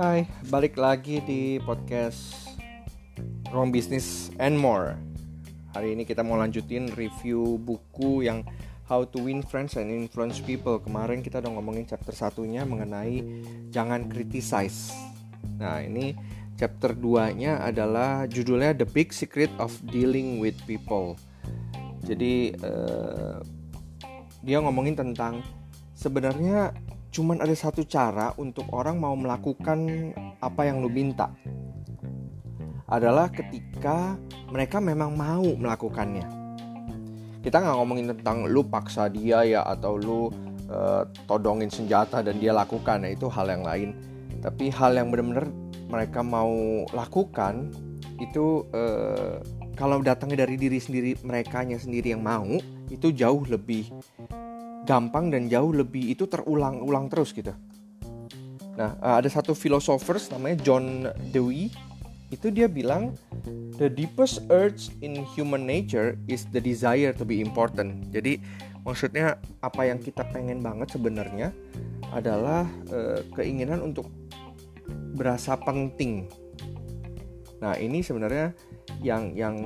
Hai, balik lagi di podcast Wrong Business and More. Hari ini kita mau lanjutin review buku yang How to Win Friends and Influence People. Kemarin kita udah ngomongin chapter satunya mengenai jangan criticize. Nah, ini chapter 2-nya adalah judulnya The Big Secret of Dealing with People. Jadi uh, dia ngomongin tentang sebenarnya cuman ada satu cara untuk orang mau melakukan apa yang lu minta. Adalah ketika mereka memang mau melakukannya. Kita nggak ngomongin tentang lu paksa dia ya atau lu uh, todongin senjata dan dia lakukan. Ya itu hal yang lain. Tapi hal yang benar-benar mereka mau lakukan itu uh, kalau datangnya dari diri sendiri mereka sendiri yang mau itu jauh lebih gampang dan jauh lebih itu terulang-ulang terus gitu. Nah, eh, ada satu filosofers namanya John Dewey itu dia bilang the deepest urge in human nature is the desire to be important. Jadi maksudnya apa yang kita pengen banget sebenarnya adalah uh, keinginan untuk berasa penting. Nah, ini sebenarnya yang yang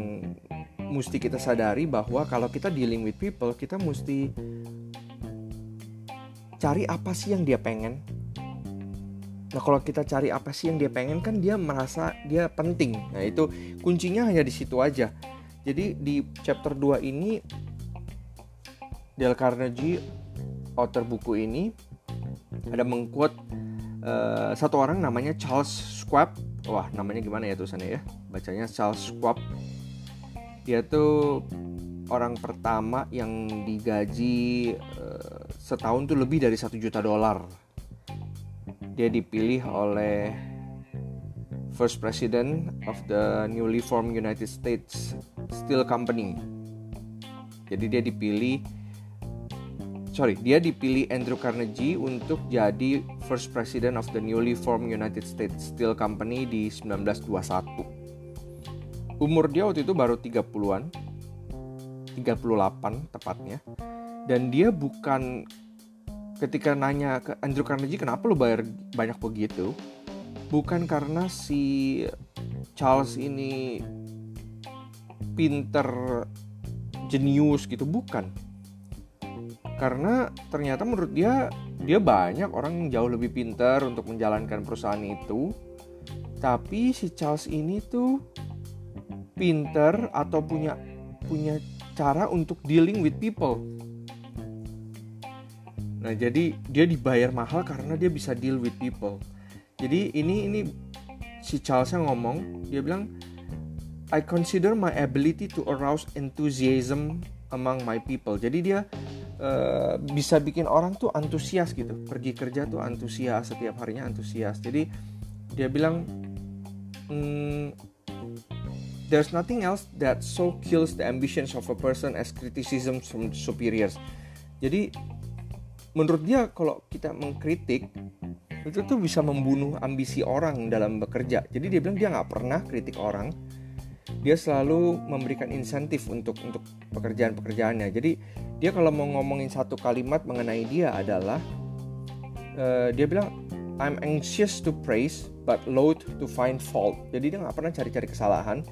mesti kita sadari bahwa kalau kita dealing with people, kita mesti cari apa sih yang dia pengen. Nah kalau kita cari apa sih yang dia pengen kan dia merasa dia penting. Nah itu kuncinya hanya di situ aja. Jadi di chapter 2 ini Dale Carnegie author buku ini ada mengquote uh, satu orang namanya Charles Schwab. Wah namanya gimana ya tulisannya ya? Bacanya Charles Schwab. Dia tuh orang pertama yang digaji uh, setahun tuh lebih dari satu juta dolar. Dia dipilih oleh first president of the newly formed United States Steel Company. Jadi dia dipilih sorry, dia dipilih Andrew Carnegie untuk jadi first president of the newly formed United States Steel Company di 1921. Umur dia waktu itu baru 30-an, 38 tepatnya. Dan dia bukan ketika nanya ke Andrew Carnegie kenapa lu bayar banyak begitu? Bukan karena si Charles ini pinter jenius gitu bukan. Karena ternyata menurut dia dia banyak orang yang jauh lebih pintar untuk menjalankan perusahaan itu. Tapi si Charles ini tuh pinter atau punya punya cara untuk dealing with people. Nah, jadi dia dibayar mahal karena dia bisa deal with people. Jadi ini ini si Charles yang ngomong, dia bilang I consider my ability to arouse enthusiasm among my people. Jadi dia uh, bisa bikin orang tuh antusias gitu. Pergi kerja tuh antusias, setiap harinya antusias. Jadi dia bilang mm, There's nothing else that so kills the ambitions of a person as criticism from superiors. Jadi menurut dia kalau kita mengkritik itu tuh bisa membunuh ambisi orang dalam bekerja. Jadi dia bilang dia nggak pernah kritik orang. Dia selalu memberikan insentif untuk untuk pekerjaan-pekerjaannya. Jadi dia kalau mau ngomongin satu kalimat mengenai dia adalah uh, dia bilang I'm anxious to praise but loath to find fault. Jadi dia nggak pernah cari-cari kesalahan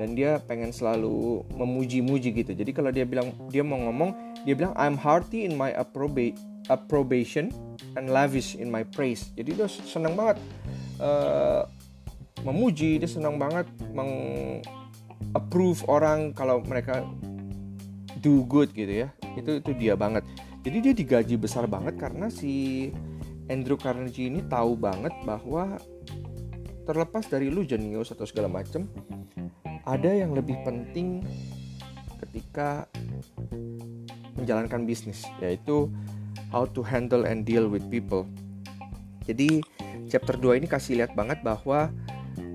dan dia pengen selalu memuji-muji gitu. Jadi kalau dia bilang dia mau ngomong, dia bilang I'm hearty in my approba approbation and lavish in my praise. Jadi dia senang banget uh, memuji, dia senang banget meng approve orang kalau mereka do good gitu ya. Itu itu dia banget. Jadi dia digaji besar banget karena si Andrew Carnegie ini tahu banget bahwa terlepas dari lu jenius atau segala macem ada yang lebih penting ketika menjalankan bisnis yaitu how to handle and deal with people. Jadi chapter 2 ini kasih lihat banget bahwa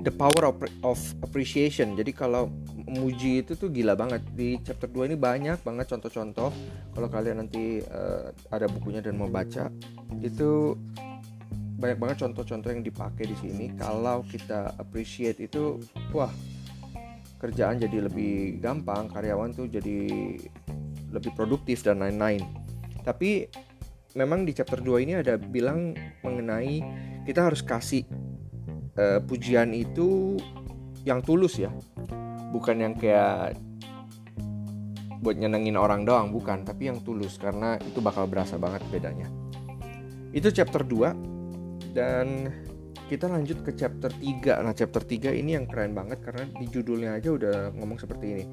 the power of, of appreciation. Jadi kalau memuji itu tuh gila banget. Di chapter 2 ini banyak banget contoh-contoh. Kalau kalian nanti uh, ada bukunya dan mau baca, itu banyak banget contoh-contoh yang dipakai di sini. Kalau kita appreciate itu, wah kerjaan jadi lebih gampang, karyawan tuh jadi lebih produktif dan lain-lain. Tapi memang di chapter 2 ini ada bilang mengenai kita harus kasih uh, pujian itu yang tulus ya. Bukan yang kayak buat nyenengin orang doang bukan. Tapi yang tulus karena itu bakal berasa banget bedanya. Itu chapter 2 dan kita lanjut ke chapter 3 nah chapter 3 ini yang keren banget karena di judulnya aja udah ngomong seperti ini.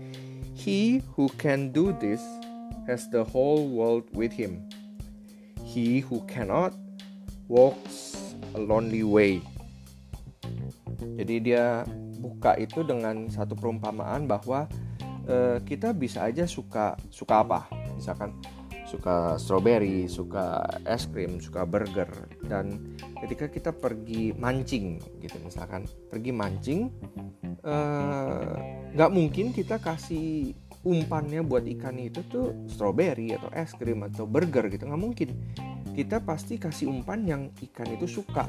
He who can do this has the whole world with him. He who cannot walks a lonely way. Jadi dia buka itu dengan satu perumpamaan bahwa uh, kita bisa aja suka suka apa? Misalkan suka strawberry, suka es krim, suka burger. Dan ketika kita pergi mancing gitu misalkan pergi mancing eh, nggak uh, mungkin kita kasih umpannya buat ikan itu tuh strawberry atau es krim atau burger gitu nggak mungkin. Kita pasti kasih umpan yang ikan itu suka.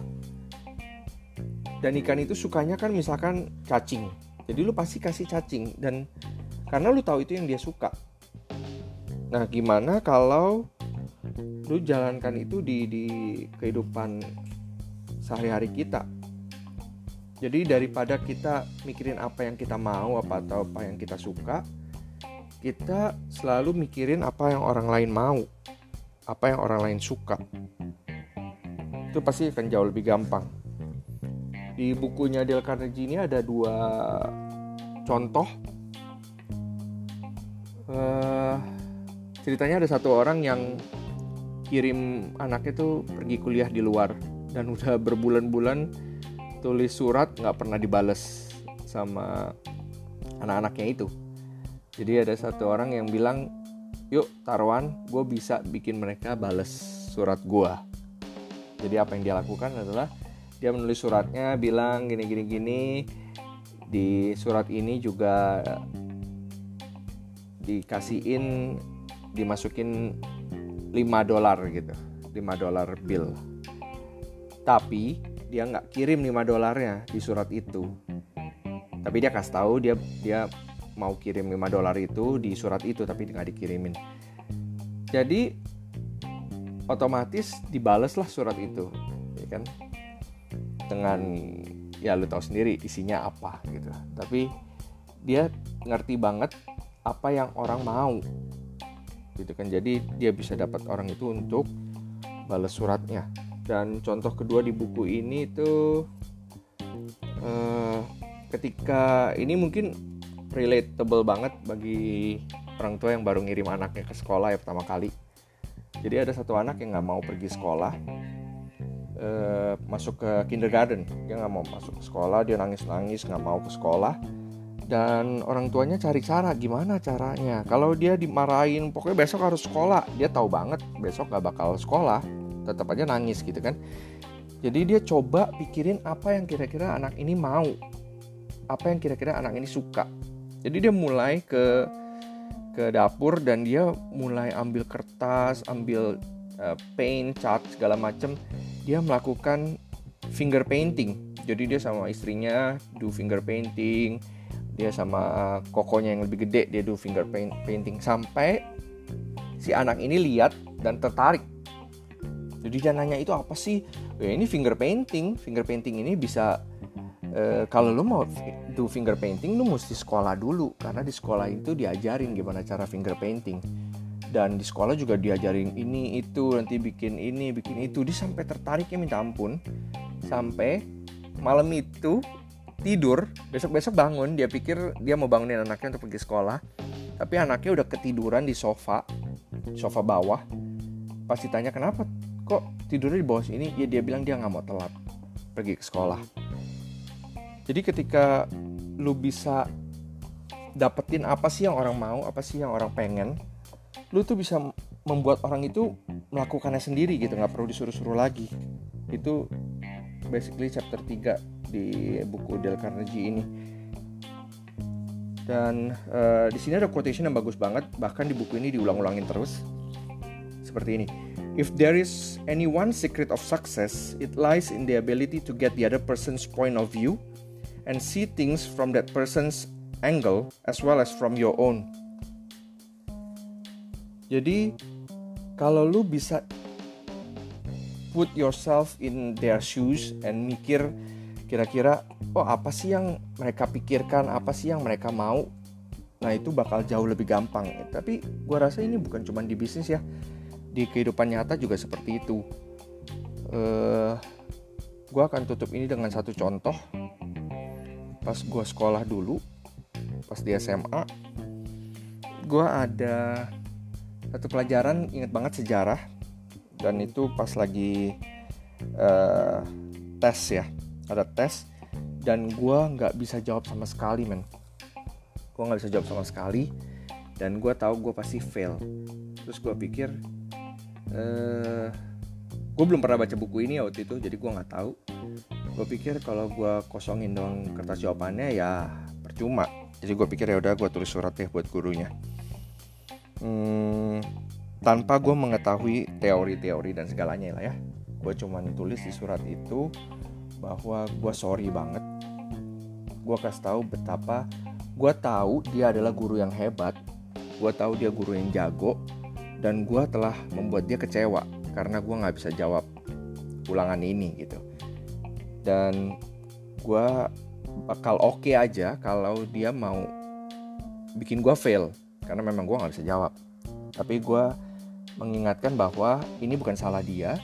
Dan ikan itu sukanya kan misalkan cacing. Jadi lu pasti kasih cacing dan karena lu tahu itu yang dia suka nah gimana kalau lu jalankan itu di di kehidupan sehari-hari kita? Jadi daripada kita mikirin apa yang kita mau apa atau apa yang kita suka kita selalu mikirin apa yang orang lain mau apa yang orang lain suka. Itu pasti akan jauh lebih gampang. Di bukunya Dale Carnegie ini ada dua contoh uh, ceritanya ada satu orang yang kirim anaknya tuh pergi kuliah di luar dan udah berbulan-bulan tulis surat nggak pernah dibales sama anak-anaknya itu. Jadi ada satu orang yang bilang yuk taruhan gue bisa bikin mereka bales surat gue jadi apa yang dia lakukan adalah dia menulis suratnya bilang gini gini gini. Di surat ini juga dikasihin dimasukin 5 dolar gitu 5 dolar bill. Tapi dia nggak kirim 5 dolarnya di surat itu. Tapi dia kasih tahu dia dia mau kirim 5 dolar itu di surat itu tapi nggak dikirimin. Jadi otomatis dibaleslah surat itu ya kan? Dengan ya lu tahu sendiri isinya apa gitu. Tapi dia ngerti banget apa yang orang mau gitu kan. Jadi dia bisa dapat orang itu untuk balas suratnya. Dan contoh kedua di buku ini itu uh, ketika ini mungkin relatable banget bagi orang tua yang baru ngirim anaknya ke sekolah ya pertama kali. Jadi ada satu anak yang nggak mau pergi sekolah uh, masuk ke kindergarten. Dia nggak mau masuk ke sekolah dia nangis nangis nggak mau ke sekolah dan orang tuanya cari cara gimana caranya? Kalau dia dimarahin pokoknya besok harus sekolah. Dia tahu banget besok gak bakal sekolah. Tetap aja nangis gitu kan. Jadi dia coba pikirin apa yang kira-kira anak ini mau. Apa yang kira-kira anak ini suka. Jadi dia mulai ke ke dapur dan dia mulai ambil kertas ambil uh, paint cat segala macem. Dia melakukan finger painting. Jadi dia sama istrinya do finger painting dia sama kokonya yang lebih gede dia do finger painting. Sampai si anak ini lihat dan tertarik. Jadi dia nanya itu apa sih? Ya, ini finger painting. Finger painting ini bisa uh, kalau lu mau do finger painting lu mesti sekolah dulu. Karena di sekolah itu diajarin gimana cara finger painting. Dan di sekolah juga diajarin ini itu nanti bikin ini bikin itu. Dia sampai tertariknya minta ampun. Sampai malam itu tidur besok besok bangun. Dia pikir dia mau bangunin anaknya untuk pergi sekolah. Tapi anaknya udah ketiduran di sofa sofa bawah. Pasti tanya kenapa kok tidurnya di bawah sini? Ya dia bilang dia nggak mau telat pergi ke sekolah. Jadi ketika lu bisa dapetin apa sih yang orang mau apa sih yang orang pengen lu tuh bisa membuat orang itu melakukannya sendiri gitu. Nggak perlu disuruh-suruh lagi. Itu basically chapter 3 di buku Dale Carnegie ini. Dan uh, di sini ada quotation yang bagus banget. Bahkan di buku ini diulang-ulangin terus. Seperti ini. If there is any one secret of success it lies in the ability to get the other person's point of view and see things from that person's angle as well as from your own. Jadi kalau lu bisa put yourself in their shoes and mikir kira-kira oh apa sih yang mereka pikirkan? Apa sih yang mereka mau? Nah itu bakal jauh lebih gampang. Tapi gue rasa ini bukan cuma di bisnis ya di kehidupan nyata juga seperti itu. Uh, gue akan tutup ini dengan satu contoh. Pas gue sekolah dulu pas di SMA gue ada satu pelajaran inget banget sejarah. Dan itu pas lagi uh, tes ya ada tes dan gue nggak bisa jawab sama sekali men. Gue nggak bisa jawab sama sekali dan gue tahu gue pasti fail. Terus gue pikir uh, gue belum pernah baca buku ini ya waktu itu jadi gue nggak tahu. Gue pikir kalau gue kosongin dong kertas jawabannya ya percuma. Jadi gue pikir ya udah gue tulis surat deh buat gurunya. Hmm, tanpa gue mengetahui teori-teori dan segalanya lah ya. Gue cuman tulis di surat itu bahwa gue sorry banget. Gue kasih tahu betapa gue tahu dia adalah guru yang hebat gue tahu dia guru yang jago dan gue telah membuat dia kecewa karena gue nggak bisa jawab ulangan ini gitu. Dan gue bakal oke okay aja kalau dia mau bikin gue fail karena memang gue nggak bisa jawab. Tapi gue mengingatkan bahwa ini bukan salah dia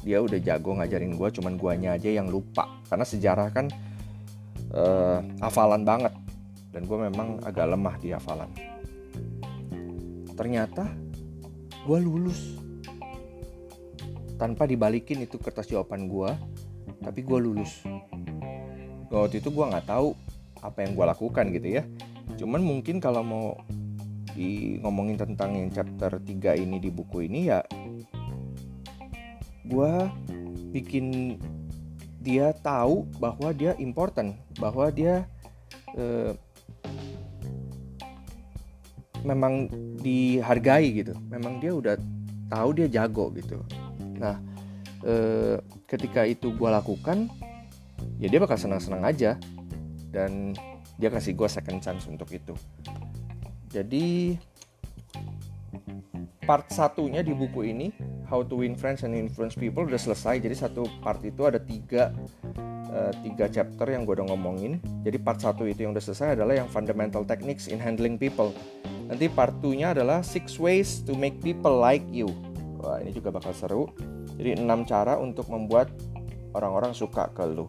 dia udah jago ngajarin gue cuman guanya aja yang lupa. Karena sejarah kan uh, hafalan banget. Dan gue memang agak lemah di hafalan. Ternyata gue lulus. Tanpa dibalikin itu kertas jawaban gue tapi gue lulus. Waktu itu gue nggak tahu apa yang gue lakukan gitu ya. Cuman mungkin kalau mau di ngomongin tentang yang chapter 3 ini di buku ini ya gue bikin dia tahu bahwa dia important bahwa dia eh, memang dihargai gitu. Memang dia udah tahu dia jago gitu. Nah e, ketika itu gue lakukan ya dia bakal senang-senang aja. Dan dia kasih gue second chance untuk itu. Jadi part satunya di buku ini How to Win Friends and Influence People udah selesai jadi satu part itu ada tiga uh, tiga chapter yang gue udah ngomongin jadi part satu itu yang udah selesai adalah yang fundamental techniques in handling people Nanti part 2-nya adalah six ways to make people like you. Wah, ini juga bakal seru. Jadi 6 cara untuk membuat orang-orang suka ke lu.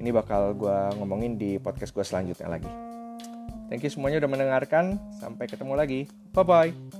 Ini bakal gue ngomongin di podcast gue selanjutnya lagi. Thank you semuanya udah mendengarkan. Sampai ketemu lagi. Bye-bye.